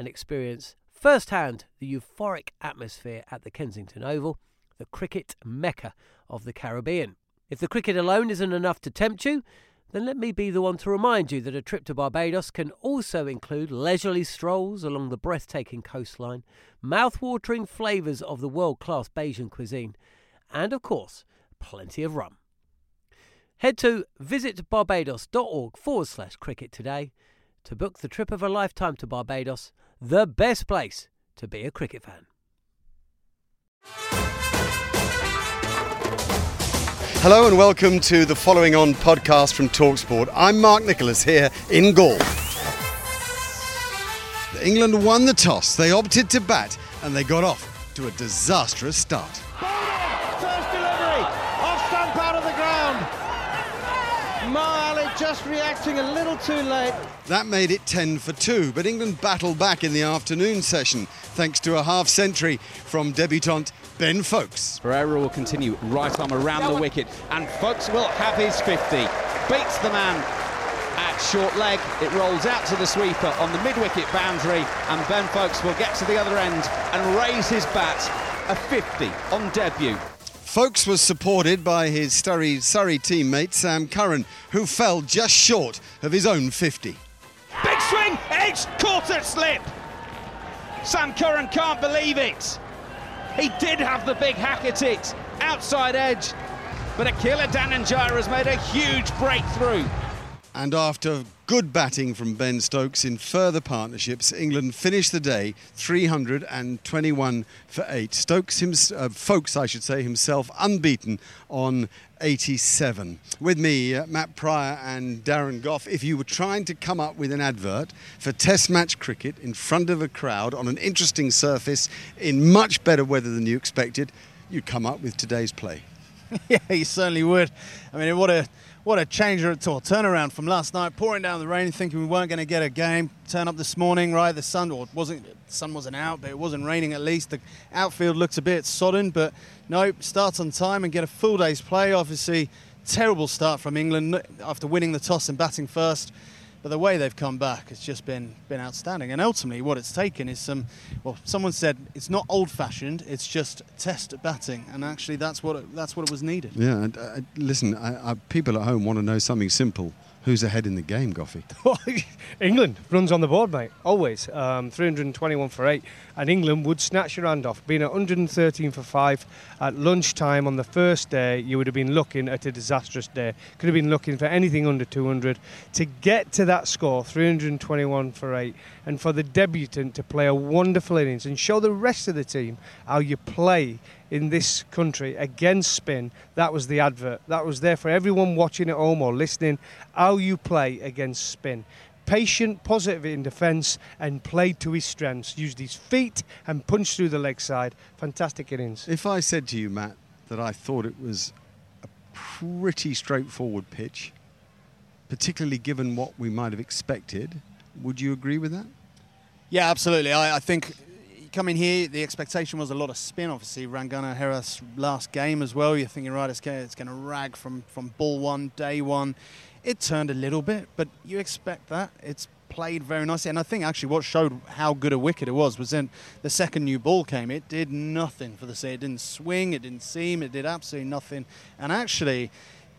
and experience firsthand the euphoric atmosphere at the Kensington Oval, the cricket mecca of the Caribbean. If the cricket alone isn't enough to tempt you, then let me be the one to remind you that a trip to Barbados can also include leisurely strolls along the breathtaking coastline, mouth-watering flavours of the world-class Bajan cuisine, and of course, plenty of rum. Head to visitbarbados.org forward slash cricket today to book the trip of a lifetime to Barbados, the best place to be a cricket fan. Hello and welcome to the following on podcast from Talksport. I'm Mark Nicholas here in Galle. England won the toss, they opted to bat, and they got off to a disastrous start. First delivery, off stump out of the ground. Marley just reacting a little too late. That made it 10 for 2, but England battled back in the afternoon session thanks to a half century from debutant Ben Foakes. Pereira will continue right arm around the wicket, and Foakes will have his 50. Beats the man at short leg. It rolls out to the sweeper on the mid-wicket boundary, and Ben Foakes will get to the other end and raise his bat a 50 on debut. Foakes was supported by his Surrey, Surrey teammate Sam Curran, who fell just short of his own 50. Big swing, edge, caught it slip. Sam Curran can't believe it. He did have the big hack at it, outside edge, but Akila Dhananjaya has made a huge breakthrough. And after good batting from Ben Stokes in further partnerships, England finished the day 321 for 8. Stokes, hims- uh, Foakes, I should say, himself unbeaten on 87. With me, uh, Matt Prior and Darren Gough. If you were trying to come up with an advert for Test match cricket in front of a crowd on an interesting surface in much better weather than you expected, you'd come up with today's play. yeah, you certainly would. I mean, what a what a change or turnaround from last night. Pouring down the rain, thinking we weren't going to get a game. Turn up this morning, right? The sun, or wasn't sun wasn't out, but it wasn't raining at least. The outfield looks a bit sodden, but no, starts on time and get a full day's play. Obviously, terrible start from England after winning the toss and batting first. But the way they've come back has just been been outstanding. And ultimately, what it's taken is some. Well, someone said it's not old-fashioned; it's just test batting, and actually, that's what it, that's what it was needed. Yeah, and, uh, listen, I, I, people at home want to know something simple. Who's ahead in the game, Goffy? England runs on the board, mate. Always. Um, 321 for 8. And England would snatch your hand off. Being at 113 for 5 at lunchtime on the first day, you would have been looking at a disastrous day. Could have been looking for anything under 200. To get to that score, 321 for 8, and for the debutant to play a wonderful innings and show the rest of the team how you play in this country against spin. That was the advert. That was there for everyone watching at home or listening. How you play against spin. Patient, positive in defence, and played to his strengths. Used his feet and punched through the leg side. Fantastic innings. If I said to you, Matt, that I thought it was a pretty straightforward pitch, particularly given what we might have expected, would you agree with that? Yeah, absolutely. I, I think coming here, the expectation was a lot of spin. Obviously, Rangana Herath's last game as well. You're thinking, right, it's going to rag from, from ball one, day one. It turned a little bit, but you expect that. It's played very nicely. And I think actually what showed how good a wicket it was was in the second new ball came, it did nothing for the say. It didn't swing, it didn't seam, it did absolutely nothing. And actually,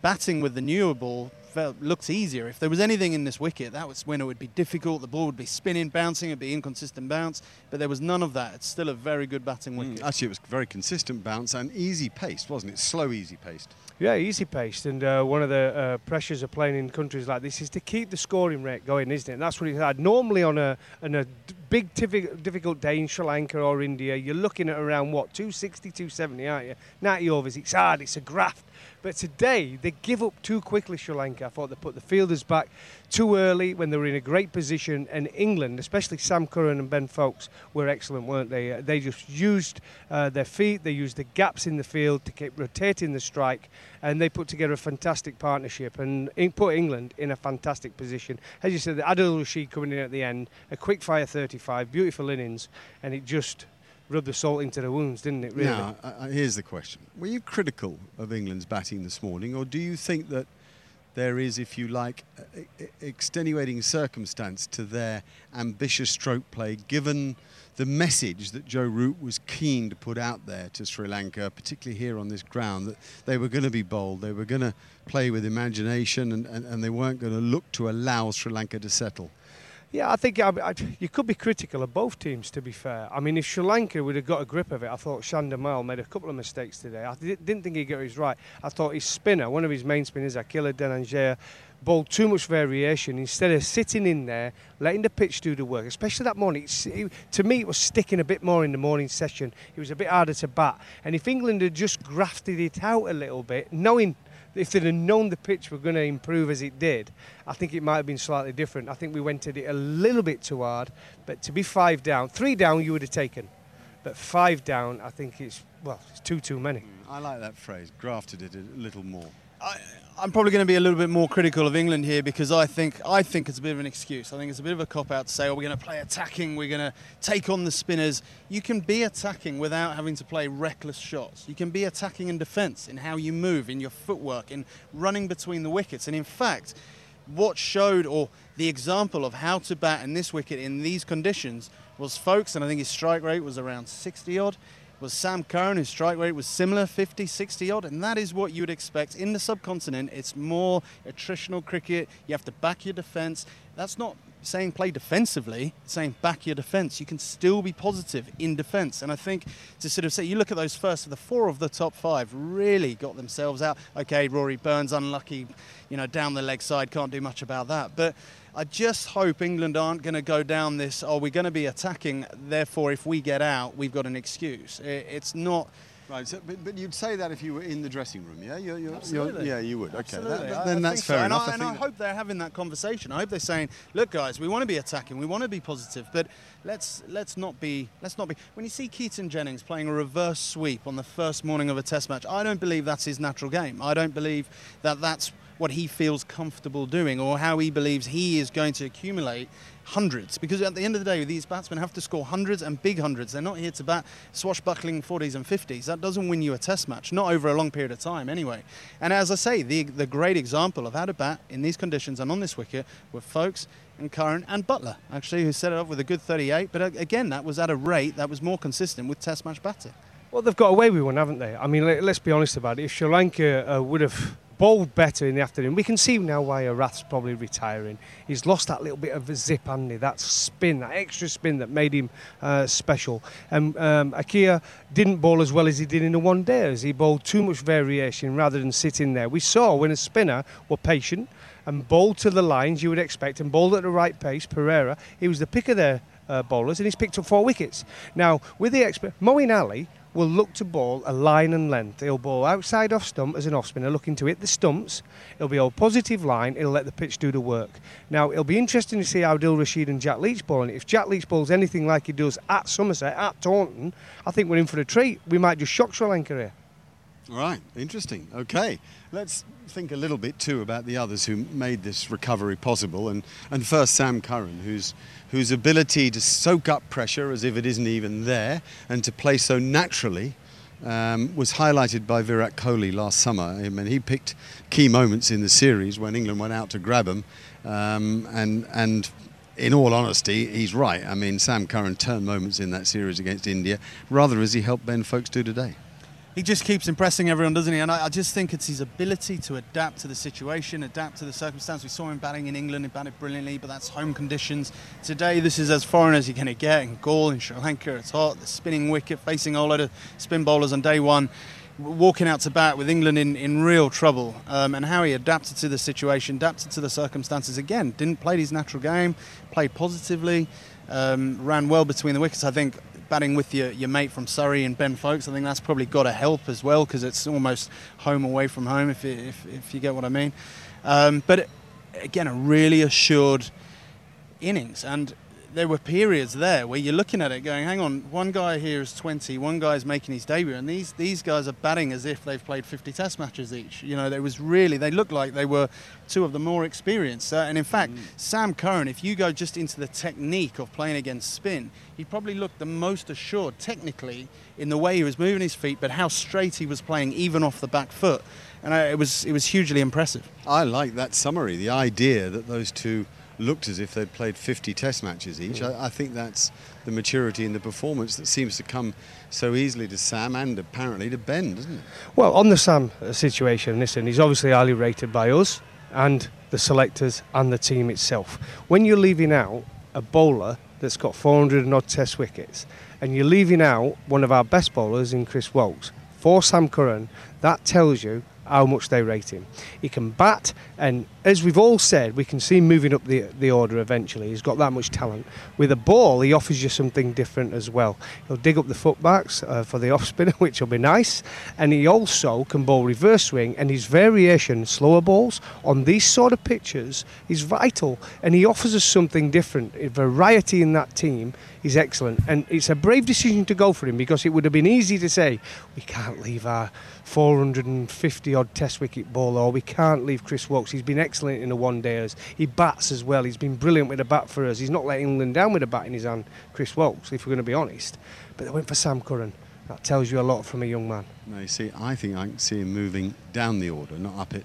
batting with the newer ball felt looks easier. If there was anything in this wicket, that was when it would be difficult. The ball would be spinning, bouncing, it'd be inconsistent bounce. But there was none of that. It's still a very good batting wicket. Mm, actually, it was very consistent bounce and easy paced, wasn't it? Slow, easy paced. Yeah, easy paced. And uh, one of the uh, pressures of playing in countries like this is to keep the scoring rate going, isn't it? And that's what he had. Normally, on a, on a big, difficult day in Sri Lanka or India, you're looking at around what, 260, 270, aren't you? 90 overs, it's hard, it's a graft. But today, they give up too quickly, Sri Lanka. I thought they put the fielders back too early when they were in a great position. And England, especially Sam Curran and Ben Foakes, were excellent, weren't they? Uh, they just used uh, their feet, they used the gaps in the field to keep rotating the strike, and they put together a fantastic partnership and put England in a fantastic position. As you said, the Adil Rashid coming in at the end, a quick fire 35, beautiful innings, and it just rubbed the salt into the wounds, didn't it? Really. Now, uh, here's the question: Were you critical of England's batting this morning, or do you think that there is, if you like, extenuating circumstance to their ambitious stroke play, given the message that Joe Root was keen to put out there to Sri Lanka, particularly here on this ground, that they were going to be bold, they were going to play with imagination, and, and, and they weren't going to look to allow Sri Lanka to settle. Yeah, I think I, I, you could be critical of both teams, to be fair. I mean, if Sri Lanka would have got a grip of it, I thought Chandimal made a couple of mistakes today. I didn't think he got his right. I thought his spinner, one of his main spinners, Akila Dhananjaya, bowled too much variation instead of sitting in there, letting the pitch do the work, especially that morning. It, to me, it was sticking a bit more in the morning session. It was a bit harder to bat. And if England had just grafted it out a little bit, knowing if they'd have known the pitch were going to improve as it did, I think it might have been slightly different. I think we went at it a little bit too hard, but to be five down, three down you would have taken, but five down, I think it's well, it's too too many. Mm, I like that phrase. Grafted it a little more. I, I'm probably going to be a little bit more critical of England here because I think I think it's a bit of an excuse. I think it's a bit of a cop out to say, "Oh, we're going to play attacking. We're going to take on the spinners." You can be attacking without having to play reckless shots. You can be attacking in defence, in how you move, in your footwork, in running between the wickets. And in fact, what showed or the example of how to bat in this wicket in these conditions was Foakes, and I think his strike rate was around 60 odd was Sam Curran, whose strike rate was similar, 50, 60 odd, and that is what you would expect. In the subcontinent, it's more attritional cricket. You have to back your defence. That's not saying play defensively, saying back your defence. You can still be positive in defence. And I think to sort of say, you look at those first, the four of the top five really got themselves out. Okay, Rory Burns, unlucky, you know, down the leg side, can't do much about that. But I just hope England aren't going to go down this, oh, we're going to be attacking, therefore, if we get out, we've got an excuse. It's not. Right, so, but, but you'd say that if you were in the dressing room, yeah? You're, you're, Absolutely. You're, yeah, you would. Okay, that, that, then I that's fair so. enough. And, I, and I, hope they're having that conversation. I hope they're saying, "Look, guys, we want to be attacking, we want to be positive, but let's let's not be let's not be." When you see Keaton Jennings playing a reverse sweep on the first morning of a Test match, I don't believe that's his natural game. I don't believe that that's what he feels comfortable doing or how he believes he is going to accumulate hundreds. Because at the end of the day, these batsmen have to score hundreds and big hundreds. They're not here to bat swashbuckling 40s and 50s. That doesn't win you a test match, not over a long period of time anyway. And as I say, the, the great example of how to bat in these conditions and on this wicket were Foakes and Curran and Buttler, actually, who set it up with a good 38. But uh, again, that was at a rate that was more consistent with test match batting. Well, they've got away with one, haven't they? I mean, let's be honest about it. If Sri Lanka uh, would have bowled better in the afternoon. We can see now why Herath's probably retiring. He's lost that little bit of a zip, hasn't? That spin, that extra spin that made him uh, special. And um, Akila didn't bowl as well as he did in the one day, as he bowled too much variation rather than sitting there. We saw when a spinner were patient and bowled to the lines you would expect and bowled at the right pace, Pereira, he was the pick of their uh, bowlers and he's picked up four wickets. Now, with the expert, Moeen Ali will look to ball a line and length. He'll ball outside off stump as an off spinner, looking to hit the stumps. It'll be a positive line. It'll let the pitch do the work. Now, it'll be interesting to see how Dil Rashid and Jack Leach ball. And if Jack Leach balls anything like he does at Somerset, at Taunton, I think we're in for a treat. We might just shock Sri Lanka here. Right, interesting. Okay, let's think a little bit too about the others who made this recovery possible. And, and first, Sam Curran, whose, whose ability to soak up pressure as if it isn't even there and to play so naturally um, was highlighted by Virat Kohli last summer. I mean, he picked key moments in the series when England went out to grab him. Um, and, and in all honesty, he's right. I mean, Sam Curran turned moments in that series against India rather as he helped Ben Foakes do today. He just keeps impressing everyone, doesn't he? And I, I, just think it's his ability to adapt to the situation, adapt to the circumstance. We saw him batting in England, he batted brilliantly, but that's home conditions. Today, this is as foreign as you're going to get in Galle, in Sri Lanka. It's hot, the spinning wicket, facing a whole load of spin bowlers on day one, walking out to bat with England in, in real trouble. Um, and how he adapted to the situation, adapted to the circumstances. Again, didn't play his natural game, played positively, um, ran well between the wickets. I think batting with your, your mate from Surrey and Ben Foakes, I think that's probably got to help as well because it's almost home away from home, if, if, if you get what I mean. Um, but again, a really assured innings. And there were periods there where you're looking at it going, hang on, one guy here is 20, one guy's making his debut, and these, these guys are batting as if they've played 50 test matches each. You know, there was really, they looked like they were two of the more experienced. Uh, and in fact, mm. Sam Curran, if you go just into the technique of playing against spin, he probably looked the most assured technically in the way he was moving his feet, but how straight he was playing even off the back foot. And I, it, was, it was hugely impressive. I like that summary, the idea that those two looked as if they'd played 50 test matches each. Mm. I, I, think that's the maturity in the performance that seems to come so easily to Sam and apparently to Ben, doesn't it? Well, on the Sam situation, listen, he's obviously highly rated by us and the selectors and the team itself. When you're leaving out a bowler that's got 400 and odd test wickets and you're leaving out one of our best bowlers in Chris Woakes, for Sam Curran, that tells you how much they rate him. He can bat, and as we've all said, we can see him moving up the, the order eventually. He's got that much talent. With a ball, he offers you something different as well. He'll dig up the footbacks uh, for the off spinner, which will be nice, and he also can bowl reverse swing, and his variation, slower balls, on these sort of pitches is vital, and he offers us something different. A variety in that team is excellent, and it's a brave decision to go for him because it would have been easy to say, we can't leave our 450 odd test wicket bowler, or we can't leave Chris Woakes. He's been excellent in the one days. He bats as well. He's been brilliant with a bat for us. He's not letting England down with a bat in his hand, Chris Woakes, if we're going to be honest. But they went for Sam Curran. That tells you a lot from a young man. No, you see, I think I can see him moving down the order, not up it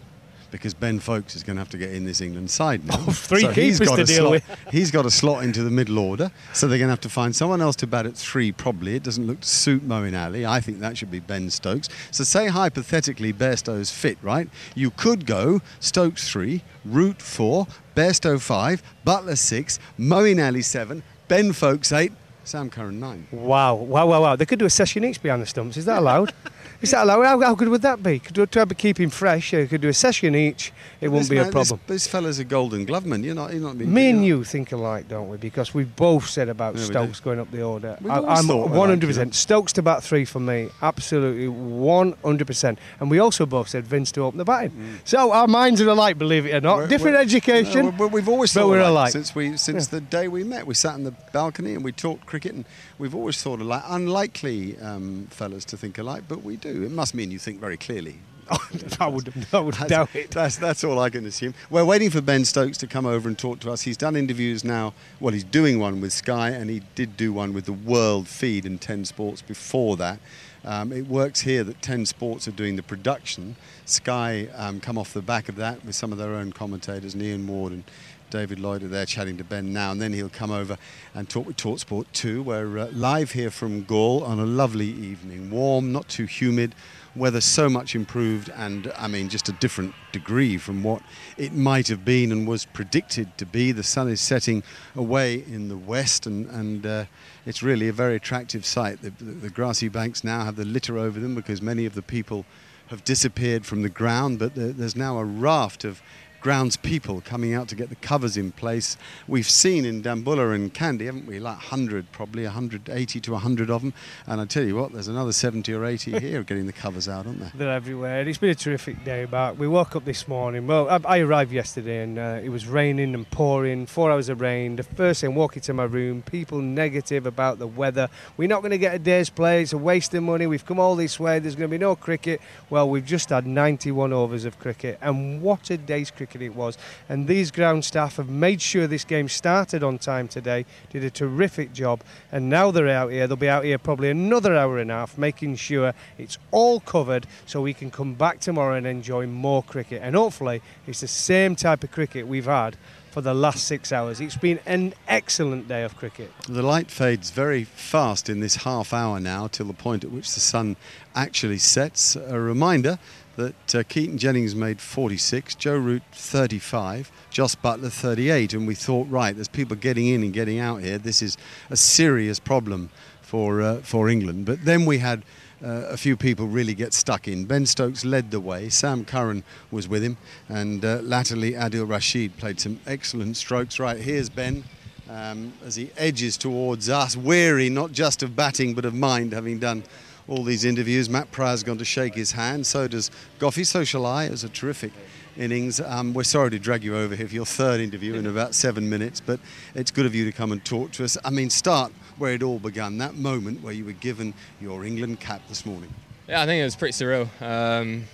because Ben Foakes is going to have to get in this England side now. Oh, three so keepers to deal slot, with. he's got a slot into the middle order, so they're going to have to find someone else to bat at three. Probably it doesn't look to suit Moeen Ali. I think that should be Ben Stokes. So say hypothetically Bairstow's fit, right? You could go Stokes three, Root four, Bairstow five, Buttler six, Moeen Ali seven, Ben Foakes eight. Sam Curran nine. Wow, wow, wow, wow. They could do a session each behind the stumps. Is that allowed? Is that allowed? How, how, good would that be? Could do, to keep him fresh, you could do a session each. It wouldn't be man, a problem. This, this fella's a Golden Gloveman. You're not. You're not. Being, Me and you think alike, don't we? Because we've both said about yeah, Stokes going up the order. I, am 100 percent Stokes to bat three for me. Absolutely 100. percent And we also both said Vince to open the batting. Mm. So our minds are alike, believe it or not. We're, Different we're, education. No, we've always thought we're alike since we since yeah. the day we met. We sat in the balcony and we talked cricket, and we've always thought alike. Unlikely um, fellas to think alike, but we do. It must mean you think very clearly. I would, I would that's, doubt it. That's, that's all I can assume. We're waiting for Ben Stokes to come over and talk to us. He's done interviews now. Well, he's doing one with Sky, and he did do one with the World Feed and 10 Sports before that. Um, it works here that 10 Sports are doing the production. Sky um, come off the back of that with some of their own commentators, Ian Ward and David Lloyd are there chatting to Ben now, and then he'll come over and talk with Talksport 2. We're uh, live here from Galle on a lovely evening, warm, not too humid weather so much improved and I mean just a different degree from what it might have been and was predicted to be. The sun is setting away in the west and, and uh, it's really a very attractive sight. The, the, the, grassy banks now have the litter over them because many of the people have disappeared from the ground but there's now a raft of grounds people coming out to get the covers in place. We've seen in Dambulla and Kandy, haven't we, like 100, probably 180 to 100 of them. And I tell you what, there's another 70 or 80 here getting the covers out, aren't there? They're everywhere. It's been a terrific day, Mark. We woke up this morning. Well, I, I arrived yesterday and uh, it was raining and pouring, four hours of rain. The first thing, walking to my room, people negative about the weather. We're not going to get a day's play. It's a waste of money. We've come all this way. There's going to be no cricket. Well, we've just had 91 overs of cricket. And what a day's cricket it was. And these ground staff have made sure this game started on time today, did a terrific job. And now they're out here, they'll be out here probably another hour and a half, making sure it's all covered so we can come back tomorrow and enjoy more cricket. And hopefully, it's the same type of cricket we've had for the last six hours. It's been an excellent day of cricket. The light fades very fast in this half hour now till the point at which the sun actually sets. A reminder that uh, Keaton Jennings made 46, Joe Root 35, Jos Buttler 38, and we thought, right, there's people getting in and getting out here. This is a serious problem for uh, for England. But then we had uh, a few people really get stuck in. Ben Stokes led the way. Sam Curran was with him, and uh, latterly Adil Rashid played some excellent strokes. Right here's Ben. Um, as he edges towards us, weary not just of batting but of mind, having done all these interviews. Matt Prior's gone to shake his hand, so does Goffey. Social Eye. It was a terrific innings. Um, we're sorry to drag you over here for your third interview in about seven minutes, but it's good of you to come and talk to us. I mean, start where it all began, that moment where you were given your England cap this morning. Yeah, I think it was pretty surreal. Um,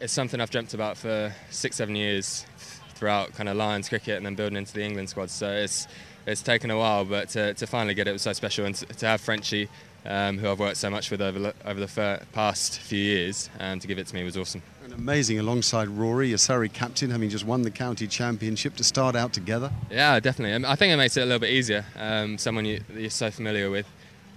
it's something I've dreamt about for six, seven years throughout kind of Lions cricket and then building into the England squad. So it's it's taken a while, but to, to finally get it was so special and to, to have Frenchie um, who I've worked so much with over, over the past few years, and to give it to me was awesome. And amazing alongside Rory, your Surrey captain, having just won the county championship to start out together. Yeah, definitely. I think it makes it a little bit easier. Um, someone you, are so familiar with,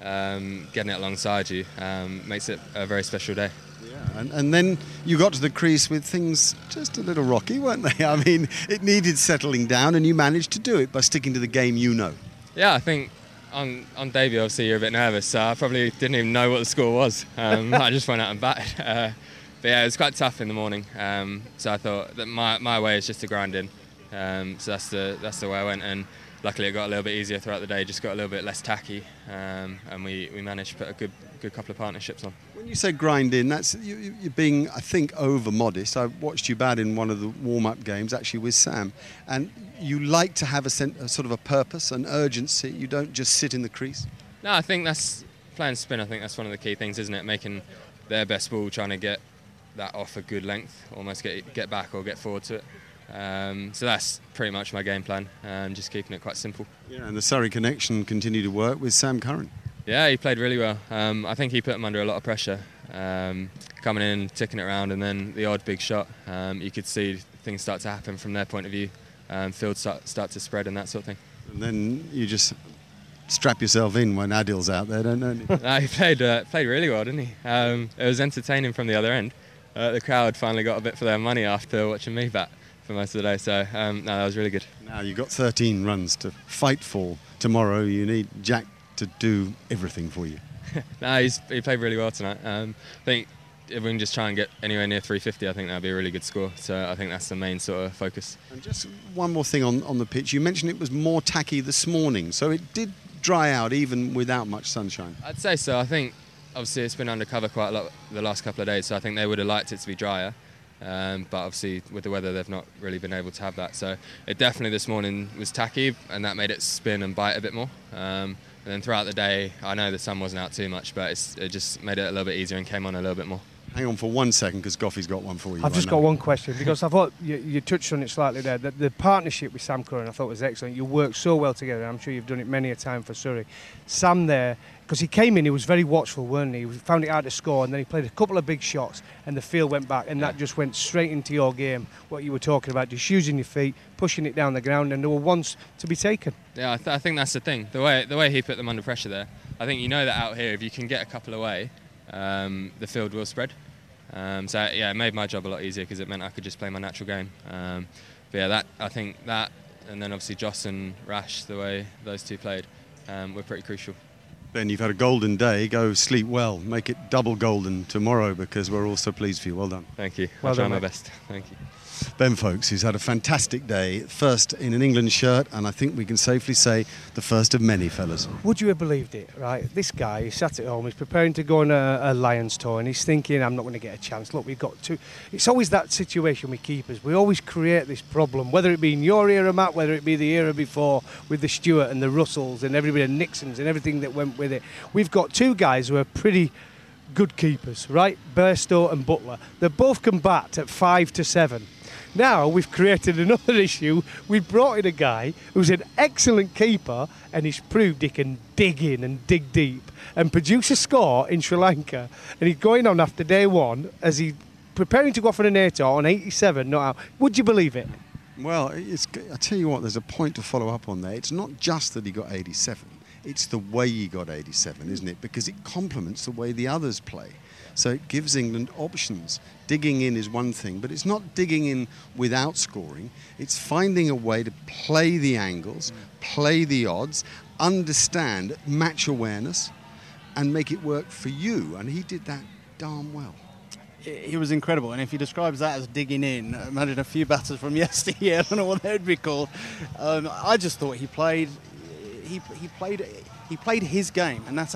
um, getting it alongside you um, makes it a very special day. Yeah, and, and then you got to the crease with things just a little rocky, weren't they? I mean, it needed settling down, and you managed to do it by sticking to the game you know. Yeah, I think on on debut, obviously you're a bit nervous, so I probably didn't even know what the score was. Um, I just went out and batted. Uh, but yeah, it was quite tough in the morning. Um, so I thought that my, my way is just to grind in. Um, so that's the that's the way I went, and luckily it got a little bit easier throughout the day. Just got a little bit less tacky, um, and we, we managed to put a good good couple of partnerships on. When you say grinding, that's you, are being I think over modest. I watched you bat in one of the warm up games actually with Sam, and you like to have a, a, sort of a purpose, an urgency. You don't just sit in the crease. No, I think that's playing spin. I think that's one of the key things, isn't it? Making their best ball, trying to get that off a good length, almost get get back or get forward to it. Um, so that's pretty much my game plan, and just keeping it quite simple. Yeah, and the Surrey connection continued to work with Sam Curran. Yeah, he played really well. Um, I think he put him under a lot of pressure, um, coming in, ticking it around, and then the odd big shot. Um, you could see things start to happen from their point of view um, fields start, start to spread and that sort of thing. And then you just strap yourself in when Adil's out there, don't you? no, he played uh, played really well, didn't he? Um, it was entertaining from the other end. Uh, the crowd finally got a bit for their money after watching me bat for most of the day. So um, no, that was really good. Now you've got 13 runs to fight for tomorrow. You need Jack to do everything for you. no, he's, he played really well tonight. Um, I think if we can just try and get anywhere near 350, I think that'd be a really good score. So I think that's the main sort of focus. And just one more thing on, on the pitch. You mentioned it was more tacky this morning, so it did dry out even without much sunshine. I'd say so. I think obviously it's been undercover quite a lot the last couple of days, so I think they would have liked it to be drier. Um, but obviously with the weather they've not really been able to have that. So it definitely this morning was tacky and that made it spin and bite a bit more. Um, and then throughout the day I know the sun wasn't out too much but it just made it a little bit easier and came on a little bit more Hang on for one second because Goffey's got one for you. I've just got one question because I thought you, you, touched on it slightly there. The, the partnership with Sam Curran I thought was excellent. You work so well together. I'm sure you've done it many a time for Surrey. Sam there, because he came in, he was very watchful, weren't he? He found it hard to score and then he played a couple of big shots and the field went back and that just went straight into your game, what you were talking about, just using your feet, pushing it down the ground and there were ones to be taken. Yeah, I, th- I think that's the thing. The way, the way he put them under pressure there, I think you know that out here, if you can get a couple away, um, the field will spread. Um, so yeah, it made my job a lot easier because it meant I could just play my natural game. Um, but yeah, that I think that, and then obviously Jos and Rash, the way those two played, um, were pretty crucial. Ben, you've had a golden day. Go sleep well. Make it double golden tomorrow because we're all so pleased for you. Well done. Thank you. Well I'll try my best. Thank you. Ben Foakes, who's had a fantastic day, first in an England shirt, and I think we can safely say the first of many, fellas. Would you have believed it, right? This guy, he sat at home, he's preparing to go on a, a Lions tour, and he's thinking, I'm not going to get a chance. Look, we've got two. It's always that situation with keepers. We always create this problem, whether it be in your era, Matt, whether it be the era before with the Stewart and the Russells and everybody, and Nixons and everything that went with it. We've got two guys who are pretty good keepers, right? Bairstow and Buttler. They both can bat at five to seven. Now we've created another issue. We've brought in a guy who's an excellent keeper and he's proved he can dig in and dig deep and produce a score in Sri Lanka. And he's going on after day one as he's preparing to go off on an 8 on 87, not out. Would you believe it? Well, I tell you what, there's a point to follow up on there. It's not just that he got 87, it's the way he got 87, isn't it? Because it complements the way the others play. So it gives England options. Digging in is one thing, but it's not digging in without scoring. It's finding a way to play the angles, play the odds, understand match awareness, and make it work for you. And he did that darn well he was incredible. And if he describes that as digging in, imagine a few batters from yesteryear. I don't know what they'd be called. Um, I just thought he played, he, he played, he played his game, and that's.